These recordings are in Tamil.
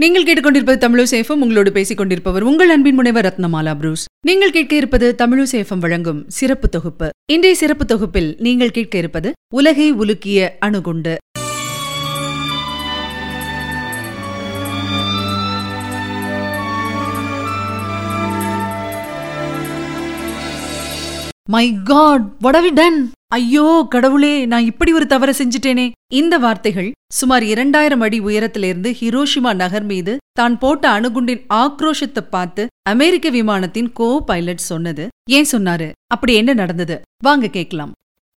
நீங்கள் கேட்டுக்கொண்டிருப்பது தமிழு சேஃபம் உங்களோடு பேசிக் கொண்டிருப்பவர் உங்கள் அன்பின் முனைவர் ரத்னமாலா புரூஸ். நீங்கள் கேட்க இருப்பது தமிழு சேஃபம் வழங்கும் சிறப்பு தொகுப்பு. இன்றைய சிறப்பு தொகுப்பில் நீங்கள் கேட்க இருப்பது உலகை உலுக்கிய அணுகுண்டு. மை காட் what டன் ஐயோ கடவுளே நான் இப்படி ஒரு தவற செஞ்சுட்டேனே. இந்த வார்த்தைகள் சுமார் இரண்டாயிரம் அடி உயரத்திலிருந்து ஹிரோஷிமா நகர் மீது தான் போட்ட அணுகுண்டின் ஆக்ரோஷத்தை பார்த்து அமெரிக்க விமானத்தின் கோ பைலட் சொன்னது. ஏன் சொன்னாரு? அப்படி என்ன நடந்தது? வாங்க கேட்கலாம்.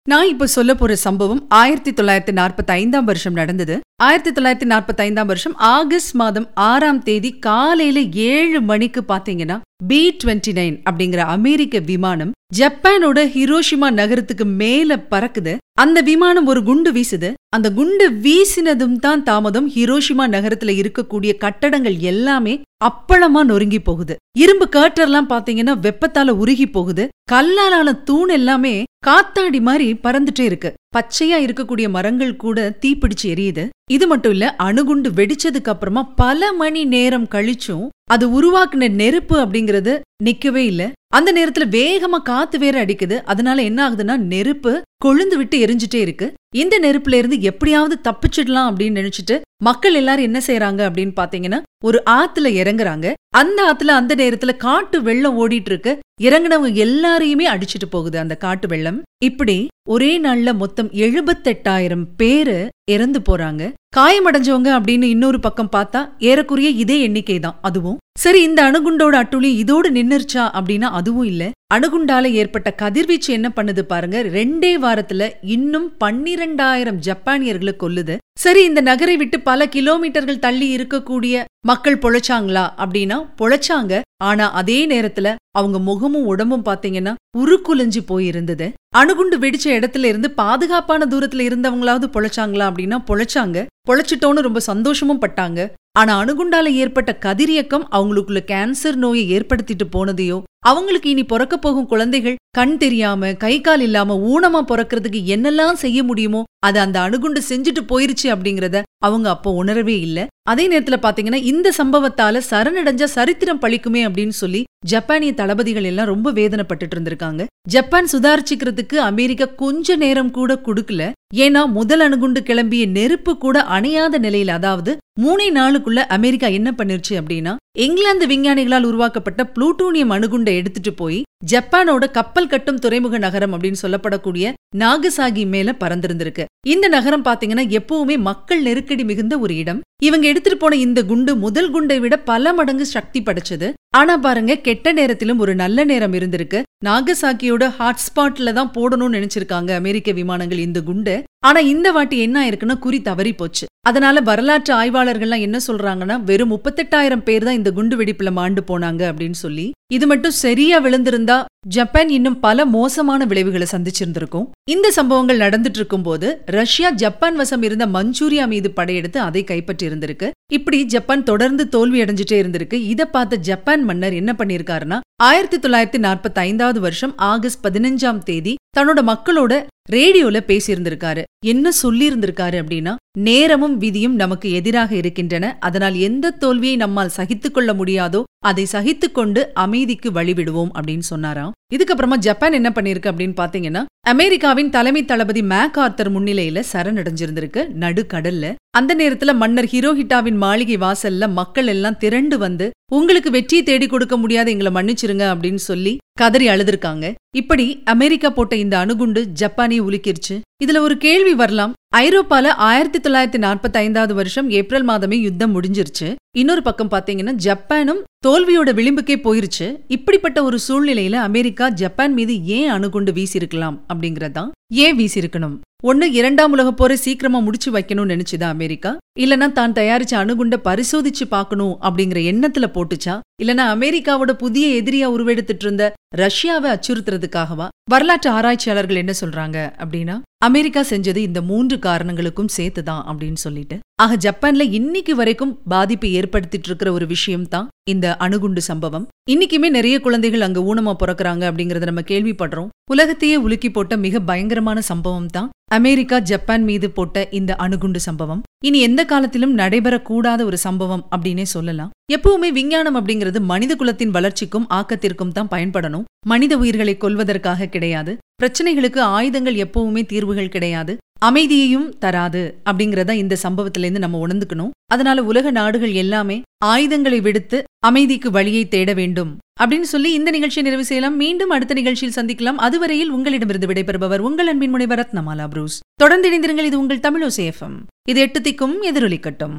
நான் இப்ப சொல்ல போற சம்பவம் ஆயிரத்தி தொள்ளாயிரத்தி நாற்பத்தி ஐந்தாம் வருஷம் நடந்தது. ஆயிரத்தி தொள்ளாயிரத்தி நாற்பத்தி ஐந்தாம் வருஷம் ஆகஸ்ட் மாதம் ஆறாம் தேதி காலையில ஏழு மணிக்கு பாத்தீங்கன்னா பி டுவெண்ட்டி நைன் அப்படிங்கிற அமெரிக்க விமானம் ஜப்பானோட ஹிரோஷிமா நகரத்துக்கு மேல பறக்குது. அந்த விமானம் ஒரு குண்டு வீசுது. அந்த குண்டு வீசினதும் தான் தாமதம். ஹிரோஷிமா நகரத்துல இருக்கக்கூடிய கட்டடங்கள் எல்லாமே அப்பளமா நொறுங்கி போகுது. இரும்பு கேட்டர்லாம் பாத்தீங்கன்னா வெப்பத்தால உருகி போகுது. கல்லாலான தூண் எல்லாமே காத்தாடி மாதிரி பறந்துட்டே இருக்கு. பச்சையா இருக்கக்கூடிய மரங்கள் கூட தீப்பிடிச்சு எரியுது. இது மட்டும் இல்ல அணுகுண்டு வெடிச்சதுக்கு அப்புறமா பல மணி நேரம் கழிச்சும் அது உருவாக்குன நெருப்பு அப்படிங்கறது நிக்கவே இல்ல. அந்த நேரத்துல வேகமா காத்து வேற அடிக்குது. அதனால என்ன ஆகுதுன்னா நெருப்பு கொழுந்து விட்டு எரிஞ்சுட்டே இருக்கு. இந்த நெருப்புல இருந்து எப்படியாவது தப்பிச்சிடலாம் அப்படின்னு நினைச்சிட்டு மக்கள் எல்லாரும் என்ன செய்யறாங்க அப்படின்னு பாத்தீங்கன்னா ஒரு ஆத்துல இறங்குறாங்க. அந்த ஆத்துல அந்த நேரத்துல காட்டு வெள்ளம் ஓடிட்டு இருக்கு. இறங்குனவங்க எல்லாரையுமே அடிச்சிட்டு போகுது அந்த காட்டு வெள்ளம். இப்படி ஒரே நாள்ல மொத்தம் எழுபத்தெட்டாயிரம் பேரு இறந்து போறாங்க. காயமடைஞ்சவங்க அப்படின்னு இன்னொரு பக்கம் பார்த்தா ஏறக்குறைய இதே எண்ணிக்கை தான் அதுவும் சரி இந்த அணுகுண்டோட அட்டுளி இதோடு நின்னுருச்சா அப்படின்னா அதுவும் இல்ல. அணுகுண்டால ஏற்பட்ட கதிர்வீச்சு என்ன பண்ணுது பாருங்க. ரெண்டே வாரத்துல இன்னும் பன்னிரண்டாயிரம் ஜப்பானியர்களை கொல்லுது. சரி இந்த நகரை விட்டு பல கிலோமீட்டர்கள் தள்ளி இருக்கக்கூடிய மக்கள் பொழைச்சாங்களா அப்படின்னா பொழைச்சாங்க. ஆனா அதே நேரத்துல அவங்க முகமும் உடம்பும் பாத்தீங்கன்னா உருக்குலைஞ்சு போயிருந்தது. அணுகுண்டு வெடிச்ச இடத்துல இருந்து பாதுகாப்பான தூரத்துல இருந்தவங்களாவது பொழைச்சாங்களா அப்படின்னா பொழைச்சாங்க. பொழைச்சிட்டோன்னு ரொம்ப சந்தோஷமும் பட்டாங்க. ஆனா அணுகுண்டால ஏற்பட்ட கதிரியக்கம் அவங்களுக்குள்ள கேன்சர் நோயை ஏற்படுத்திட்டு போனதையோ அவங்களுக்கு இனி பிறக்க போகும் குழந்தைகள் கண் தெரியாம கை கால் இல்லாம ஊனமா பிறக்கிறதுக்கு என்னெல்லாம் செய்ய முடியுமோ அது அந்த அணுகுண்டு செஞ்சுட்டு போயிருச்சு அப்படிங்கறத அவங்க அப்போ உணரவே இல்ல. அதே நேரத்துல பாத்தீங்கன்னா இந்த சம்பவத்தால சரணடைஞ்சா சரித்திரம் பழிக்குமே அப்படின்னு சொல்லி ஜப்பானிய தளபதிகள் எல்லாம் ரொம்ப வேதனைப்பட்டுட்டு இருந்திருக்காங்க. ஜப்பான் சுதாரிச்சுக்கிறதுக்கு அமெரிக்கா கொஞ்ச நேரம் கூட கொடுக்கல. ஏன்னா முதல் அணுகுண்டு கிளம்பிய நெருப்பு கூட அணையாத நிலையில அதாவது மூணே நாளுக்குள்ள அமெரிக்கா என்ன பண்ணிருச்சு அப்படின்னா இங்கிலாந்து விஞ்ஞானிகளால் உருவாக்கப்பட்ட புளூட்டோனியம் அணுகுண்டை எடுத்துட்டு போய் ஜப்பானோட கப்பல் கட்டும் துறைமுக நகரம் அப்படின்னு சொல்லப்படக்கூடிய நாகசாகி மேல பறந்திருந்திருக்கு. இந்த நகரம் பாத்தீங்கன்னா எப்பவுமே மக்கள் நெருக்கடி மிகுந்த ஒரு இடம். இவங்க எடுத்துட்டு போன இந்த குண்டு முதல் குண்டை விட பல மடங்கு சக்தி படைச்சது. ஆனா பாருங்க கெட்ட நேரத்திலும் ஒரு நல்ல நேரம் இருந்திருக்கு. நாகசாக்கியோட ஹாட்ஸ்பாட்ல தான் போடணும்னு நினைச்சிருக்காங்க அமெரிக்க விமானங்கள் இந்த குண்டு. ஆனா இந்த வாட்டி என்ன ஆயிருக்குன்னா குறி தவறி போச்சு. அதனால வரலாற்று ஆய்வாளர்கள்லாம் என்ன சொல்றாங்கன்னா வெறும் முப்பத்தெட்டாயிரம் பேர் தான் இந்த குண்டு வெடிப்புல மாண்டு போனாங்க அப்படின்னு சொல்லி இது மட்டும் சரியா விழுந்திருந்தா ஜப்பான் இன்னும் பல மோசமான விளைவுகளை சந்திச்சிருந்திருக்கும். இந்த சம்பவங்கள் நடந்துட்டு இருக்கும் போது ரஷ்யா ஜப்பான் வசம் இருந்த மஞ்சூரியா மீது படையெடுத்து அதை கைப்பற்றி இருந்திருக்கு இப்படி ஜப்பான் தொடர்ந்து தோல்வி அடைஞ்சிட்டே இருந்திருக்கு. இதை பார்த்த ஜப்பான் மன்னர் என்ன பண்ணிருக்காருன்னா ஆயிரத்தி தொள்ளாயிரத்தி நாற்பத்தி ஐந்தாவது வருஷம் ஆகஸ்ட் பதினஞ்சாம் தேதி தன்னோட மக்களோட ரேடியோல பேசியிருந்திருக்காரு. என்ன சொல்லி இருந்திருக்காரு அப்படின்னா நேரமும் விதியும் நமக்கு எதிராக இருக்கின்றன. அதனால் எந்த தோல்வியை நம்மால் சகித்துக் கொள்ள முடியாதோ அதை சகித்துக் கொண்டு அமைதிக்கு வழிவிடுவோம் அப்படின்னு சொன்னாராம். இதுக்கப்புறமா ஜப்பான் என்ன பண்ணிருக்கு அப்படின்னு பாத்தீங்கன்னா அமெரிக்காவின் தலைமை தளபதி மேக் ஆர்த்தர் முன்னிலையில சரணடைஞ்சிருந்திருக்கு. நடுக்கடல்ல அந்த நேரத்துல மன்னர் ஹிரோஹிட்டாவின் மாளிகை வாசல்ல மக்கள் எல்லாம் திரண்டு வந்து உங்களுக்கு வெற்றியை தேடி கொடுக்க முடியாத எங்களை மன்னிச்சிருங்க அப்படின்னு சொல்லி கதறி அழுதுருக்காங்க. இப்படி அமெரிக்கா போட்ட இந்த அணுகுண்டு ஜப்பானை உலுக்கிருச்சு. இதுல ஒரு கேள்வி வரலாம். ஐரோப்பால ஆயிரத்தி தொள்ளாயிரத்தி நாற்பத்தி ஐந்தாவது வருஷம் ஏப்ரல் மாதமே யுத்தம் முடிஞ்சிருச்சு. இன்னொரு பக்கம் பாத்தீங்கன்னா ஜப்பானும் தோல்வியோட விளிம்புக்கே போயிருச்சு. இப்படிப்பட்ட ஒரு சூழ்நிலையில அமெரிக்கா ஜப்பான் மீது ஏன் அணுகுண்டு வீசியிருக்கலாம் அப்படிங்கறதான் ஏன் வீசியிருக்கணும்? ஒன்னு இரண்டாம் உலகப் போரை சீக்கிரமா முடிச்சு வைக்கணும்னு நினைச்சுதா அமெரிக்கா? இல்லனா தான் தயாரிச்ச அணுகுண்ட பரிசோதிச்சு பார்க்கணும் அப்படிங்கிற எண்ணத்துல போட்டுச்சா? இல்லனா அமெரிக்காவோட புதிய எதிரியா உருவெடுத்துட்டு இருந்த ரஷ்யாவை அச்சுறுத்துறதுக்காகவா? வரலாற்று ஆராய்ச்சியாளர்கள் என்ன சொல்றாங்க அப்படின்னா அமெரிக்கா செஞ்சது இந்த மூன்று காரணங்களுக்கும் சேர்த்துதான் அப்படின்னு சொல்லிட்டு. ஆக ஜப்பான்ல இன்னைக்கு வரைக்கும் பாதிப்பு ஏற்படுத்திட்டு இருக்கிற ஒரு விஷயம் தான் இந்த அணுகுண்டு சம்பவம். இன்னைக்குமே நிறைய குழந்தைகள் அங்க ஊனமா பிறக்கிறாங்க அப்படிங்கறத நம்ம கேள்விப்படுறோம். உலகத்தையே உலுக்கி போட்ட மிக பயங்கரமான சம்பவம் தான் அமெரிக்கா ஜப்பான் மீது போட்ட இந்த அணுகுண்டு சம்பவம். இனி எந்த காலத்திலும் நடைபெறக்கூடாத ஒரு சம்பவம் அப்படின்னே சொல்லலாம். எப்பவுமே விஞ்ஞானம் அப்படிங்கிறது மனித குலத்தின் வளர்ச்சிக்கும் ஆக்கத்திற்கும் தான் பயன்படணும். மனித உயிர்களை கொல்வதற்காக கிடையாது. பிரச்சனைகளுக்கு ஆயுதங்கள் எப்பவுமே தீர்வுகள் கிடையாது. அமைதியையும் தராது அப்படிங்கறத இந்த சம்பவத்துல இருந்து நம்ம உணர்ந்துக்கணும். அதனால உலக நாடுகள் எல்லாமே ஆயுதங்களை விடுத்து அமைதிக்கு வழியை தேட வேண்டும் அப்படின்னு சொல்லி இந்த நிகழ்ச்சியை நிறைவு செய்யலாம். மீண்டும் அடுத்த நிகழ்ச்சியில் சந்திக்கலாம். அதுவரையில் உங்களிடமிருந்து விடைபெறுபவர் உங்கள் அன்பின் முனைவர் ரத்னமாலா புரூஸ். தொடர்ந்து இணைந்திருங்கள். இது உங்கள் தமிழோசேஃபம் இது எட்டு திக்கும் எதிரொலிக்கட்டும்.